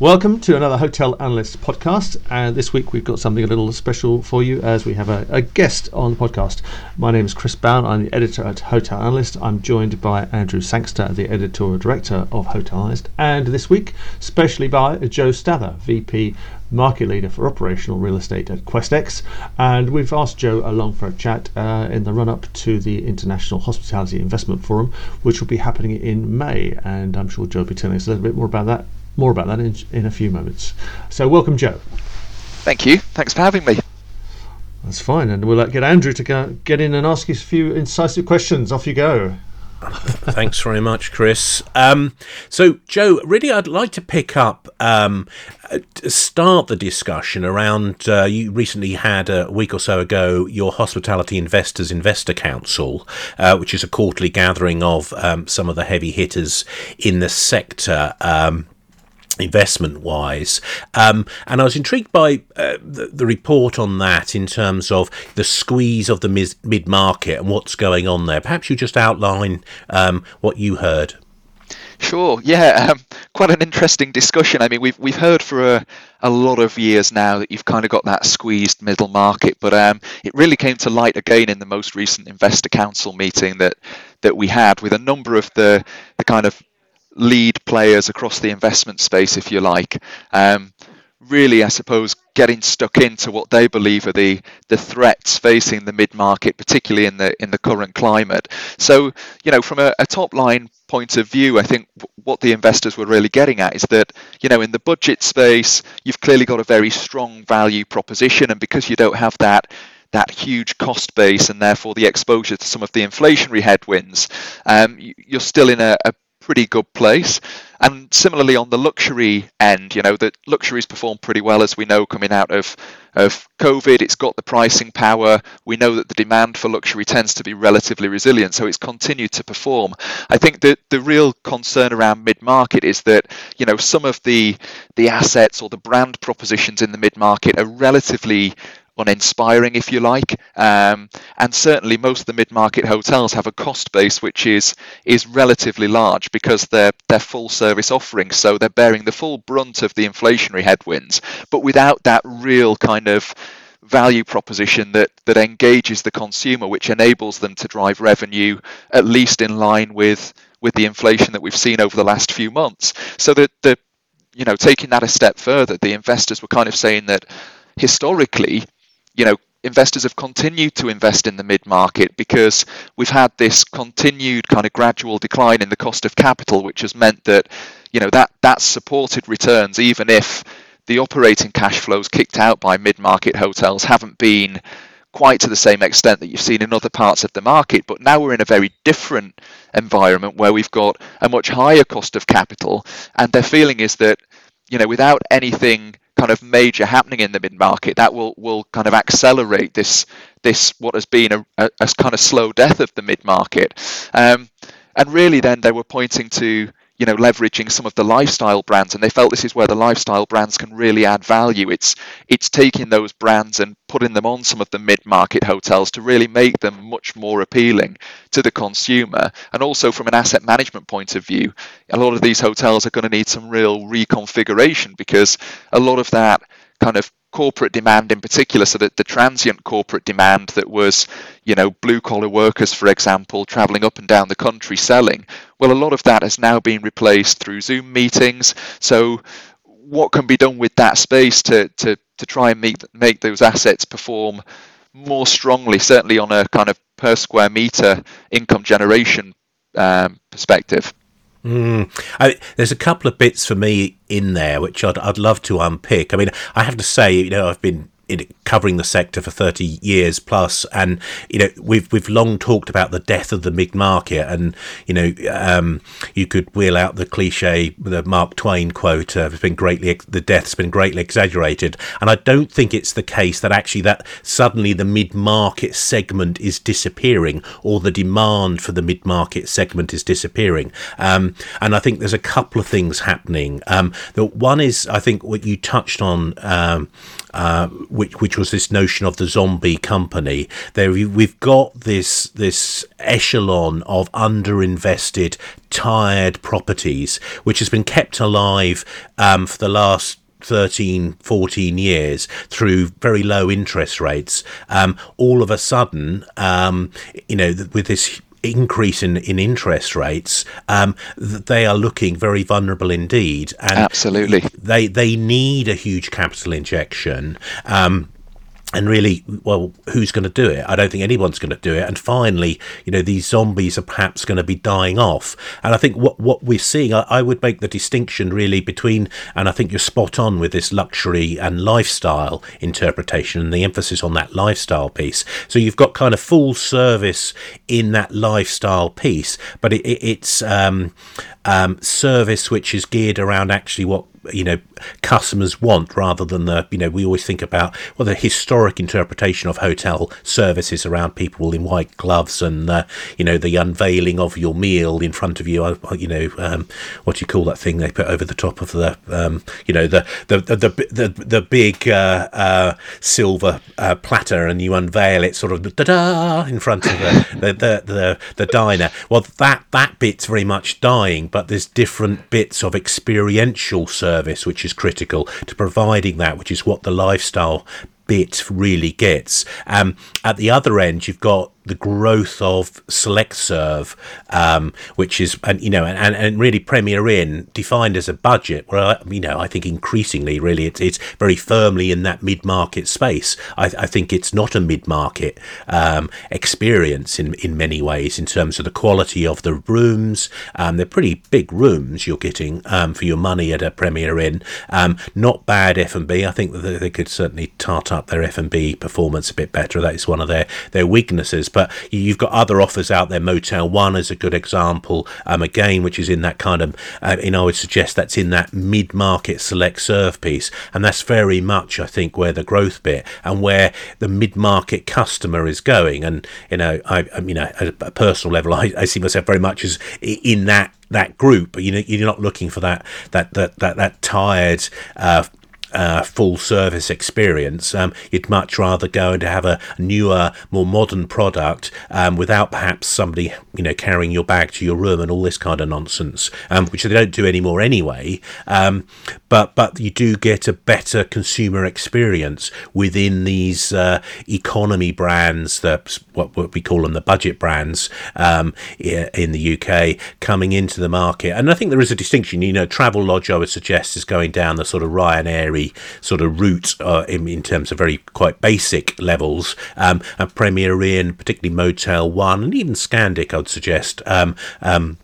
Welcome to another Hotel Analyst podcast. And this week we've got something a little special for you as we have a, a guest on the podcast. My name is Chris Bown. I'm the editor at Hotel Analyst. I'm joined by Andrew Sangster, the editorial director of Hotel Analyst. And this week, specially by Joe Stather, VP market leader for operational real estate at Questex. And we've asked Joe along for a chat uh, in the run up to the International Hospitality Investment Forum, which will be happening in May. And I'm sure Joe will be telling us a little bit more about that more about that in, in a few moments. So, welcome, Joe. Thank you. Thanks for having me. That's fine, and we'll get Andrew to go, get in and ask you a few incisive questions. Off you go. Thanks very much, Chris. Um, so, Joe, really, I'd like to pick up, um, start the discussion around. Uh, you recently had a week or so ago your Hospitality Investors Investor Council, uh, which is a quarterly gathering of um, some of the heavy hitters in the sector. Investment wise. Um, and I was intrigued by uh, the, the, report on that in terms of the squeeze of the mid market and what's going on there. Perhaps you just outline um, what you heard. Sure. Yeah, um, quite an interesting discussion. I mean, we've we've heard for a, a lot of years now that you've kind of got that squeezed middle market, but um, it really came to light again in the most recent investor council meeting that that we had with a number of the the kind of lead players across the investment space, if you like. Um, really, I suppose, getting stuck into what they believe are the the threats facing the mid market, particularly in the in the current climate. So, you know, from a, a top line point of view, I think what the investors were really getting at is that, you know, in the budget space, you've clearly got a very strong value proposition, and because you don't have that that huge cost base and therefore the exposure to some of the inflationary headwinds, um, you're still in a, a pretty good place. And similarly on the luxury end, you know, the luxury's performed pretty well as we know coming out of of COVID. It's got the pricing power. We know that the demand for luxury tends to be relatively resilient, so it's continued to perform. I think that the real concern around mid market is that you know some of the the assets or the brand propositions in the mid market are relatively uninspiring, if you like. Um, and certainly, most of the mid-market hotels have a cost base which is is relatively large because they're they're full-service offerings, so they're bearing the full brunt of the inflationary headwinds, but without that real kind of value proposition that that engages the consumer, which enables them to drive revenue at least in line with with the inflation that we've seen over the last few months. So that the you know taking that a step further, the investors were kind of saying that historically you know, investors have continued to invest in the mid market because we've had this continued kind of gradual decline in the cost of capital, which has meant that, you know, that that's supported returns even if the operating cash flows kicked out by mid market hotels haven't been quite to the same extent that you've seen in other parts of the market. But now we're in a very different environment where we've got a much higher cost of capital, and their feeling is that, you know, without anything kind of major happening in the mid market that will will kind of accelerate this this what has been a, a, a kind of slow death of the mid market um, and really then they were pointing to you know leveraging some of the lifestyle brands and they felt this is where the lifestyle brands can really add value. It's it's taking those brands and putting them on some of the mid-market hotels to really make them much more appealing to the consumer. And also from an asset management point of view a lot of these hotels are going to need some real reconfiguration because a lot of that kind of corporate demand in particular, so that the transient corporate demand that was, you know, blue collar workers, for example, traveling up and down the country selling, well, a lot of that has now been replaced through Zoom meetings. So, what can be done with that space to to to try and make make those assets perform more strongly, certainly on a kind of per square meter income generation um, perspective? Mm. I, there's a couple of bits for me in there which I'd, I'd love to unpick. I mean, I have to say, you know, I've been in covering the sector for 30 years plus. And you know we've we've long talked about the death of the mid market. And you know um, you could wheel out the cliche the Mark Twain quote uh, it's been greatly the death's been greatly exaggerated. And I don't think it's the case that actually that suddenly the mid market segment is disappearing or the demand for the mid market segment is disappearing. Um, and I think there's a couple of things happening. Um, the one is I think what you touched on um, uh, which which was this notion of the zombie company. There we've got this this echelon of underinvested, tired properties, which has been kept alive um, for the last 13, 14 years through very low interest rates, um, all of a sudden, um, you know, with this increase in, in interest rates, um, they are looking very vulnerable indeed. And Absolutely. They, they need a huge capital injection. Um, and really, well, who's going to do it? I don't think anyone's going to do it. And finally, you know, these zombies are perhaps going to be dying off. And I think what what we're seeing, I, I, would make the distinction really between, and I think you're spot on with this luxury and lifestyle interpretation and the emphasis on that lifestyle piece. So you've got kind of full service in that lifestyle piece, but it, it, it's um, um, service which is geared around actually what you know customers want rather than the you know we always think about well the historic interpretation of hotel services around people in white gloves and uh, you know the unveiling of your meal in front of you uh, you know um, what do you call that thing they put over the top of the um, you know the the the the, the, the big uh, uh, silver uh, platter and you unveil it sort of da in front of the the, the the the diner. Well that that bit's very much dying but there's different bits of experiential service service, which is critical to providing that, which is what the lifestyle bit really gets. Um, at the other end, you've got the growth of select serve, um, which is and you know and, and really Premier Inn defined as a budget. Where you know I think increasingly really it's it's very firmly in that mid market space. I, I, think it's not a mid market um, experience in in many ways in terms of the quality of the rooms. Um, they're pretty big rooms you're getting um, for your money at a Premier Inn. Um, not bad F and B. I think that they could certainly tart up their F and B performance a bit better. That is one of their their weaknesses. But you've got other offers out there. Motel One is a good example, um, again, which is in that kind of, uh, you know, I would suggest that's in that mid market select serve piece. And that's very much, I think, where the growth bit and where the mid market customer is going. And, you know, I, I you know, at a personal level, I, I see myself very much as in that that group. You know, you're not looking for that that that that, that tired, uh, uh, full service experience. Um, you'd much rather go and have a newer, more modern product um, without perhaps somebody you know carrying your bag to your room and all this kind of nonsense, um, which they don't do anymore anyway. Um, but but you do get a better consumer experience within these uh, economy brands, that what, what we call them the budget brands um, in the UK coming into the market. And I think there is a distinction. You know, Travelodge I would suggest is going down the sort of Ryanair sort of route uh, in, in, terms of very quite basic levels. Um, Premier Inn, particularly Motel One, and even Scandic, I'd suggest. Um, um,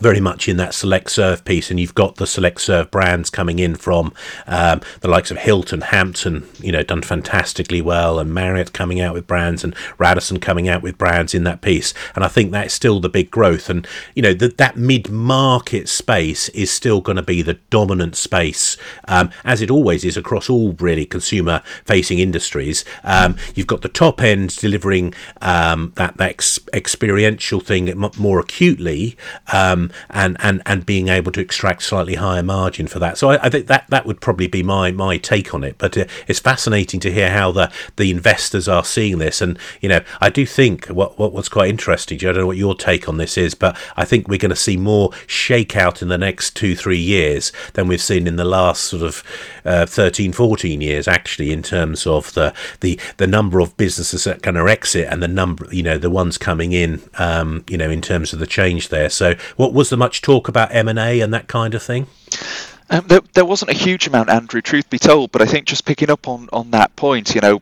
very much in that select serve piece, and you've got the select serve brands coming in from um, the likes of Hilton, Hampton, you know, done fantastically well, and Marriott coming out with brands, and Radisson coming out with brands in that piece. And I think that's still the big growth. And you know, that that mid market space is still going to be the dominant space, um, as it always is across all really consumer facing industries. Um, you've got the top end delivering um, that that ex- experiential thing more acutely. Um, um, and and and being able to extract slightly higher margin for that. So I, I think that that would probably be my my take on it. But uh, it's fascinating to hear how the the investors are seeing this, and you know I do think what, what what's quite interesting. I don't know what your take on this is, but I think we're going to see more shakeout in the next two three years than we've seen in the last sort of uh, 13 14 years actually in terms of the the the number of businesses that are going to exit and the number you know the ones coming in um, you know in terms of the change there. So what what was there much talk about M and A and that kind of thing? Um, there, there wasn't a huge amount, Andrew, truth be told. But I think just picking up on on that point, you know,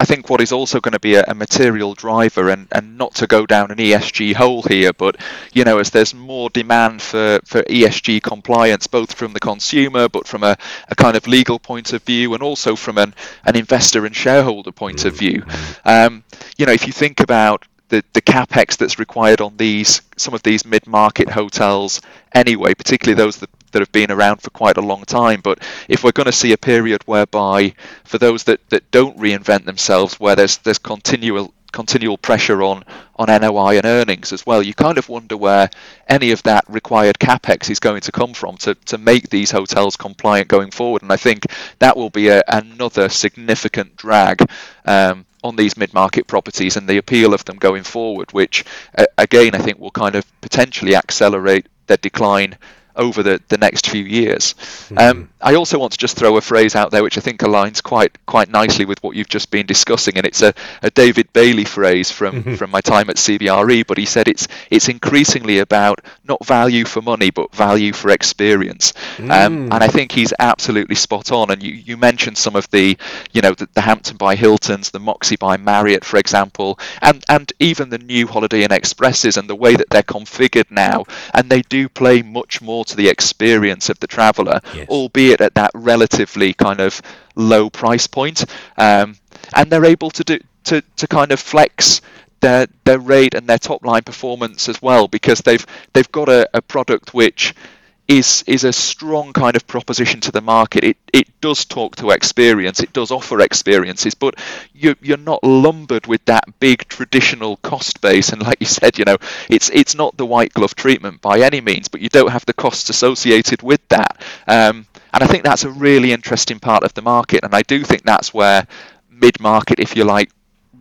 I think what is also going to be a, a, material driver, and, and not to go down an ESG hole here, but you know, as there's more demand for, for ESG compliance, both from the consumer, but from a, a kind of legal point of view, and also from an, an investor and shareholder point of view, um, you know, if you think about the, the capex that's required on these some of these mid-market hotels anyway, particularly those that, that have been around for quite a long time. But if we're going to see a period whereby, for those that, that don't reinvent themselves, where there's there's continual continual pressure on on NOI and earnings as well. You kind of wonder where any of that required capex is going to come from to, to make these hotels compliant going forward. And I think that will be a, another significant drag um, on these mid-market properties and the appeal of them going forward, which again I think will kind of potentially accelerate their decline over the, the next few years. Mm-hmm. Um, I also want to just throw a phrase out there which I think aligns quite quite nicely with what you've just been discussing, and it's a, a David Bailey phrase from, mm-hmm. from my time at CBRE. But he said it's it's increasingly about not value for money but value for experience, um, mm. um, and I think he's absolutely spot on. And you, you mentioned some of the you know the, the Hampton by Hiltons, the Moxy by Marriott, for example, and and even the new Holiday Inn Expresses and the way that they're configured now, and they do play much more more to the experience of the traveller, yes. albeit at that relatively kind of low price point. Um, and they're able to do to, to kind of flex their their rate and their top line performance as well because they've they've got a, a product which is is a strong kind of proposition to the market. It it does talk to experience. It does offer experiences, but you you're not lumbered with that big traditional cost base. And like you said, you know, it's it's not the white glove treatment by any means, but you don't have the costs associated with that. Um, and I think that's a really interesting part of the market. And I do think that's where mid market, if you like,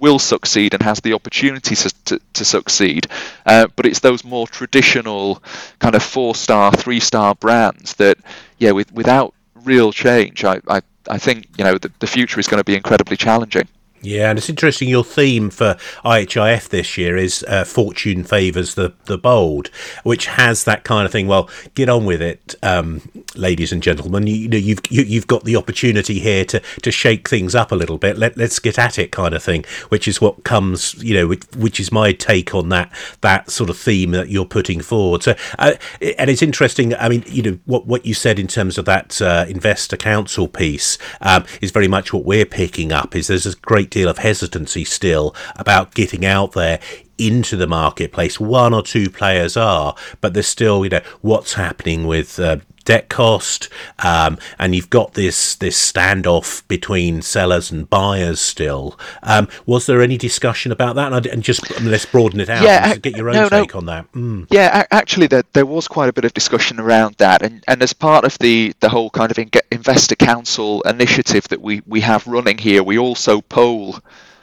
will succeed and has the opportunity to, to, to succeed. Uh, but it's those more traditional kind of four star, three star brands that, yeah, with, without real change, I, I, I think you know the, the future is going to be incredibly challenging. Yeah, and it's interesting. Your theme for IHIF this year is uh, "Fortune favours the the bold," which has that kind of thing. Well, get on with it, um, ladies and gentlemen. You, you know, you've you, have you have got the opportunity here to to shake things up a little bit. Let let's get at it, kind of thing. Which is what comes, you know, which, which is my take on that that sort of theme that you're putting forward. So, uh, and it's interesting. I mean, you know, what what you said in terms of that uh, investor council piece um, is very much what we're picking up. Is there's a great deal of hesitancy still about getting out there into the marketplace. One or two players are, but there's still, you know, what's happening with uh, debt cost, um, and you've got this this standoff between sellers and buyers still. Um, was there any discussion about that? And, and just let's broaden it out. Yeah, get your own no, take no. on that. Mm. Yeah, actually, there, there was quite a bit of discussion around that, and, and as part of the the whole kind of investor council initiative that we we have running here, we also poll.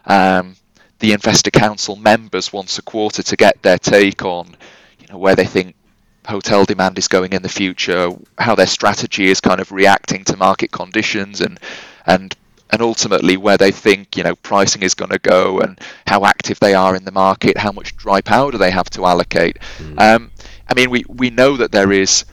Um, the investor council members once a quarter to get their take on you know where they think hotel demand is going in the future, how their strategy is kind of reacting to market conditions, and and and ultimately where they think you know pricing is going to go, and how active they are in the market, how much dry powder they have to allocate. Mm. Um, I mean, we we know that there is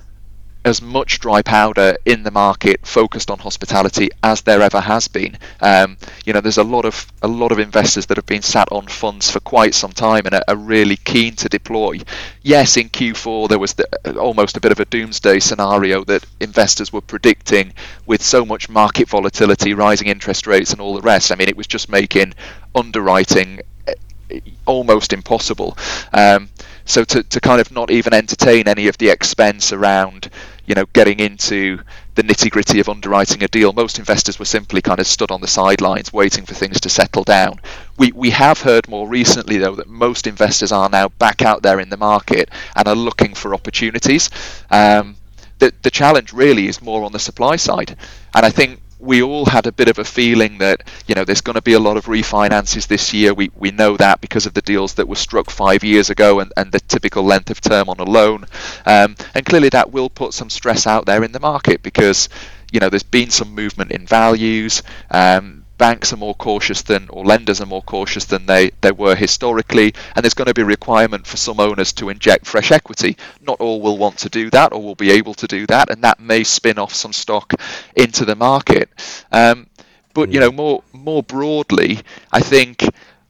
as much dry powder in the market focused on hospitality as there ever has been. Um, you know, there's a lot of a lot of investors that have been sat on funds for quite some time and are, are really keen to deploy. Yes, in Q4 there was the, almost a bit of a doomsday scenario that investors were predicting with so much market volatility, rising interest rates, and all the rest. I mean, it was just making underwriting eh, almost impossible. Um, so to, to kind of not even entertain any of the expense around you know, getting into the nitty gritty of underwriting a deal. Most investors were simply kind of stood on the sidelines waiting for things to settle down. We, we have heard more recently, though, that most investors are now back out there in the market and are looking for opportunities. Um, the, the challenge really is more on the supply side. And I think we all had a bit of a feeling that you know there's going to be a lot of refinances this year. We we know that because of the deals that were struck five years ago and, and the typical length of term on a loan, um, and clearly that will put some stress out there in the market because you know there's been some movement in values. Um, banks are more cautious than, or lenders are more cautious than they, they were historically, and there's going to be a requirement for some owners to inject fresh equity. Not all will want to do that or will be able to do that, and that may spin off some stock into the market. Um, but you know, mm. more more broadly, I think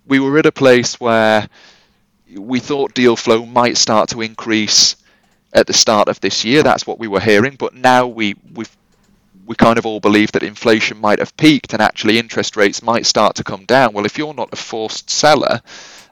we were at a place where we thought deal flow might start to increase at the start of this year. That's what we were hearing, but now we we've we kind of all believe that inflation might have peaked and actually interest rates might start to come down. Well, if you're not a forced seller,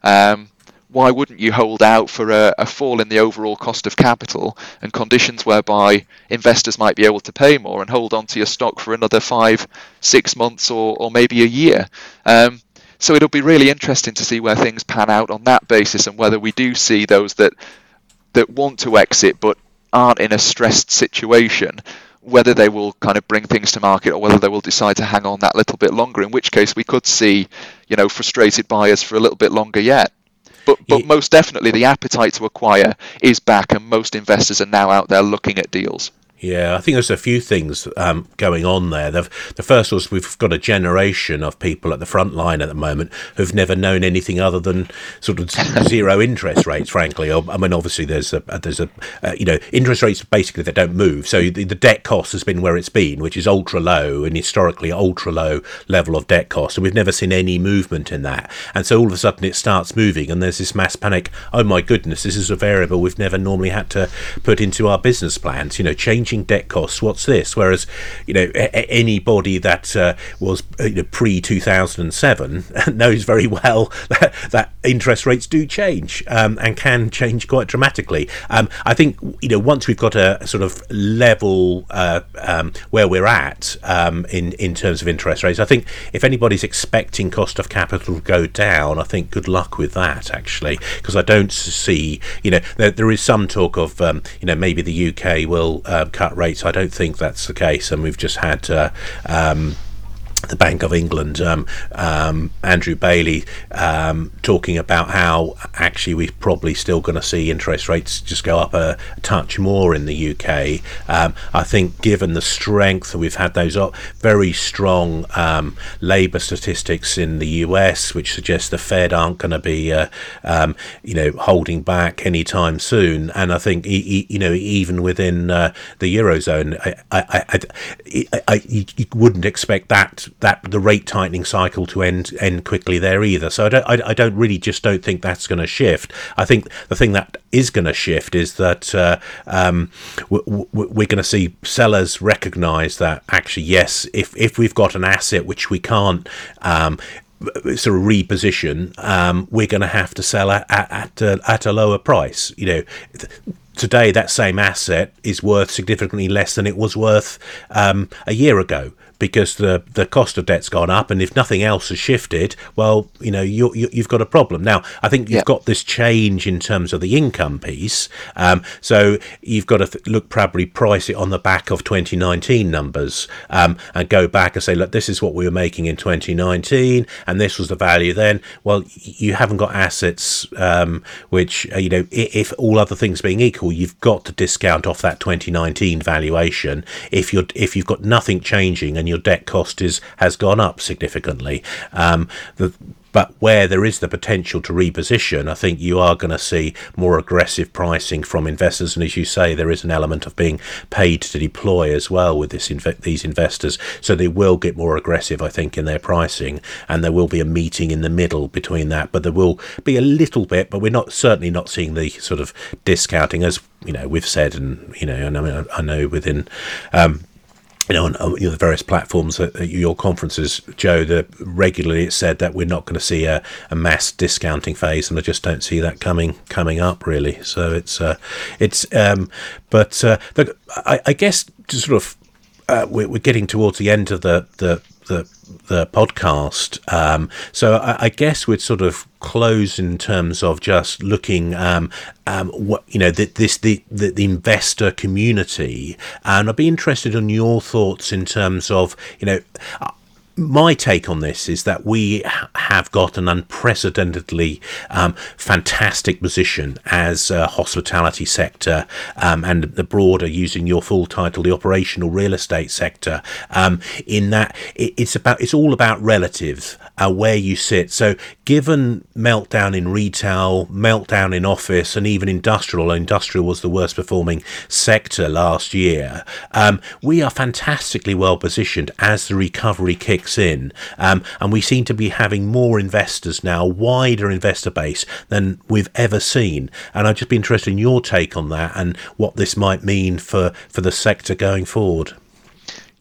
um, why wouldn't you hold out for a, a, fall in the overall cost of capital and conditions whereby investors might be able to pay more and hold on to your stock for another five, six months or, or maybe a year? Um, so it'll be really interesting to see where things pan out on that basis and whether we do see those that that want to exit but aren't in a stressed situation whether they will kind of bring things to market or whether they will decide to hang on that little bit longer in which case we could see you know frustrated buyers for a little bit longer yet. But but most definitely the appetite to acquire is back and most investors are now out there looking at deals yeah, I think there's a few things um, going on there. The, the, first was we've got a generation of people at the front line at the moment who've never known anything other than sort of zero interest rates. Frankly, I mean, obviously there's a there's a uh, you know interest rates basically they don't move. So the, the, debt cost has been where it's been, which is ultra low and historically ultra low level of debt cost, and we've never seen any movement in that. And so all of a sudden it starts moving, and there's this mass panic. Oh my goodness, this is a variable we've never normally had to put into our business plans. You know, change debt costs. What's this? Whereas, you know, a- anybody that uh, was uh, you know, pre 2007 knows very well that, that, interest rates do change um, and can change quite dramatically. Um, I think, you know, once we've got a sort of level uh, um, where we're at um, in, in terms of interest rates, I think if anybody's expecting cost of capital to go down, I think good luck with that, actually, because I don't see, you know, there, there is some talk of, um, you know, maybe the UK will uh, cut rates. I don't think that's the case, and we've just had. Uh, um, the Bank of England, um, um, Andrew Bailey, um, talking about how actually we're probably still going to see interest rates just go up a, touch more in the UK. Um, I think, given the strength, we've had those very strong um, labour statistics in the US, which suggests the Fed aren't going to be, uh, um, you know, holding back anytime soon. And I think, you know, even within uh, the eurozone, I, I, I, I, you wouldn't expect that that the rate tightening cycle to end end quickly there either. So I don't I, I don't really just don't think that's going to shift. I think the thing that is going to shift is that uh, um, we're, we're going to see sellers recognise that actually yes, if if we've got an asset which we can't um, sort of reposition, um, we're going to have to sell at at, a, at a lower price. You know, today that same asset is worth significantly less than it was worth um, a year ago because the the cost of debt's gone up, and if nothing else has shifted, well, you know, you, you have got a problem. Now, I think you've got this change in terms of the income piece, um, so you've got to th- look probably price it on the back of 2019 numbers um, and go back and say, look, this is what we were making in 2019, and this was the value then. Well, you haven't got assets um, which uh, you know, if all other things being equal, you've got to discount off that 2019 valuation if you're if you've got nothing changing and you your debt cost is has gone up significantly. Um, the, but where there is the potential to reposition, I think you are going to see more aggressive pricing from investors. And as you say, there is an element of being paid to deploy as well with this these investors. So they will get more aggressive, I think, in their pricing, and there will be a meeting in the middle between that. But there will be a little bit, but we're not certainly not seeing the sort of discounting as you know we've said, and you know, and I, mean, I know within. Um, you know, on uh, you know, the various platforms at, at, your conferences, Joe, the regularly it's said that we're not going to see a, a, mass discounting phase, and I just don't see that coming coming up really. So it's uh, it's um, but uh, I, I guess to sort of uh, we're, we're getting towards the end of the the the, the podcast. Um, so I, I, guess we'd sort of close in terms of just looking, um, um, what you know, the, this the, the, the investor community, and I'd be interested in your thoughts in terms of you know my take on this is that we have got an unprecedentedly um, fantastic position as a hospitality sector um, and the broader, using your full title, the operational real estate sector. Um, in that it's about it's all about relative uh, where you sit. So, given meltdown in retail, meltdown in office, and even industrial, industrial was the worst performing sector last year, um, we are fantastically well positioned as the recovery kicks in. Um, and we seem to be having more investors now, wider investor base than we've ever seen. And I'd just be interested in your take on that and what this might mean for, for the sector going forward.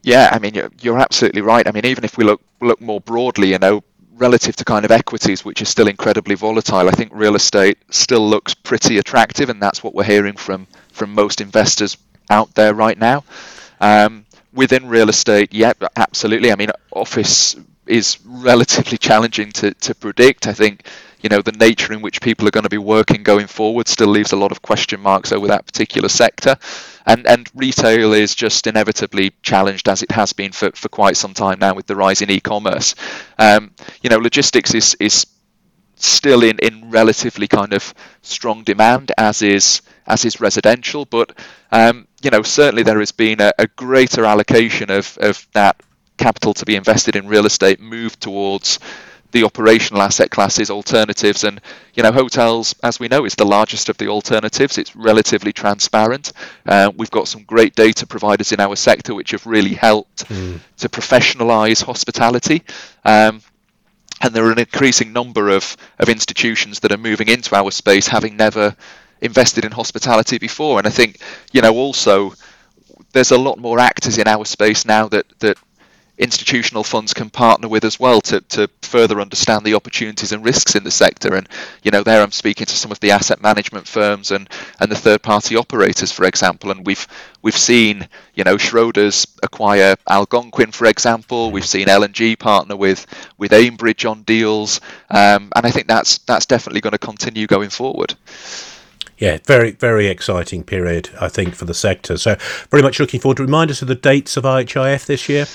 Yeah, I mean, you're, you're absolutely right. I mean, even if we look look more broadly, you know, relative to kind of equities, which are still incredibly volatile, I think real estate still looks pretty attractive, and that's what we're hearing from from most investors out there right now. Um, within real estate, yeah, absolutely. I mean, office is relatively challenging to, to predict. I think you know the nature in which people are going to be working going forward still leaves a lot of question marks over that particular sector and and retail is just inevitably challenged as it has been for, for quite some time now with the rise in e-commerce um, you know logistics is is still in, in relatively kind of strong demand as is as is residential but um, you know certainly there has been a, a greater allocation of, of that capital to be invested in real estate moved towards the operational asset classes alternatives and you know hotels as we know is the largest of the alternatives. It's relatively transparent. Uh, we've got some great data providers in our sector which have really helped mm. to professionalize hospitality. Um, and there are an increasing number of, of institutions that are moving into our space having never invested in hospitality before and i think you know also there's a lot more actors in our space now that that institutional funds can partner with as well to, to further understand the opportunities and risks in the sector. And you know, there I'm speaking to some of the asset management firms and, and the third party operators, for example. And we've we've seen you know Schroders acquire Algonquin, for example. We've seen L&G partner with with Aimbridge on deals, um, and I think that's that's definitely going to continue going forward yeah, very, very exciting period, I think, for the sector. So, very much looking forward to remind us of the dates of IHIF this year.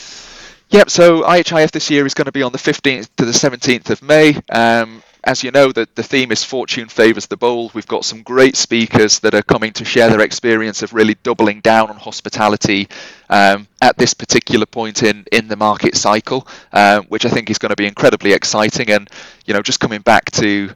Yep, so IHIF this year is going to be on the 15th to the 17th of May. Um, as you know, the, the theme is Fortune Favours the Bold. We've got some great speakers that are coming to share their experience of really doubling down on hospitality um, at this particular point in, in the market cycle, uh, which I think is going to be incredibly exciting. And, you know, just coming back to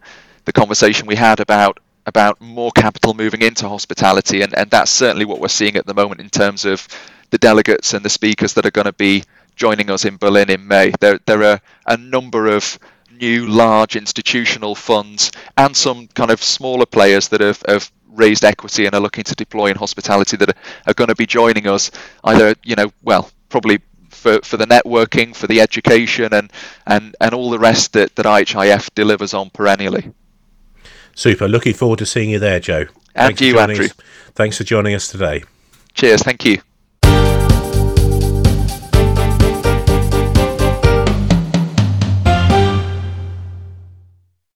the conversation we had about about more capital moving into hospitality, and, and that's certainly what we're seeing at the moment in terms of the delegates and the speakers that are going to be joining us in Berlin in May. There, there are a number of new large institutional funds and some kind of smaller players that have, have raised equity and are looking to deploy in hospitality that are, are going to be joining us either, you know, well, probably for, for the networking, for the education, and, and, and all the rest that, that IHIF delivers on perennially. Super. Looking forward to seeing you there, Joe. And Thanks you, Andrew. Us. Thanks for joining us today. Cheers. Thank you.